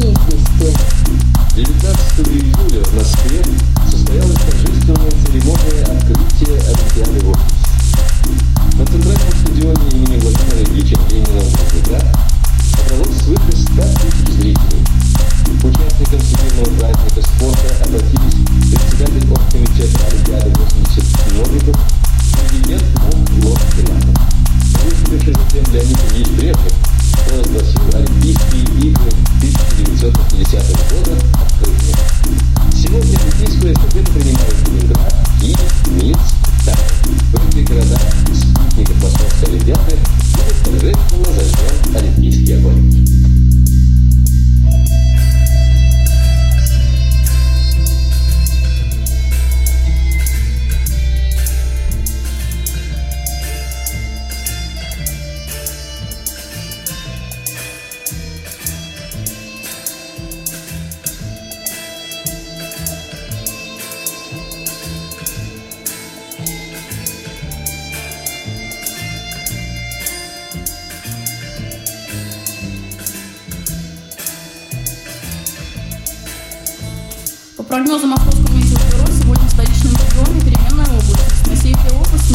деятельности. 19 июля в Москве состоялась торжественная церемония открытия Олимпиады в На центральном стадионе имени Владимира Ильича Ленина в Москве собралось свыше 100 тысяч зрителей. Участникам всемирного праздника спорта обратились председатель оргкомитета Олимпиады 80 Новиков, президент МОК Лос Крятов. Выступивший затем Леонид Ильич Брежнев провозгласил Олимпийские игры 1950 года открыты. Сегодня Олимпийскую эстафету принимают Ленинград, Киев, Минск, Тарас. В этих городах спутников Московской Олимпиады, Новосибирск, прогнозу Московского метеобюро, сегодня в столичном регионе переменная область. На севере области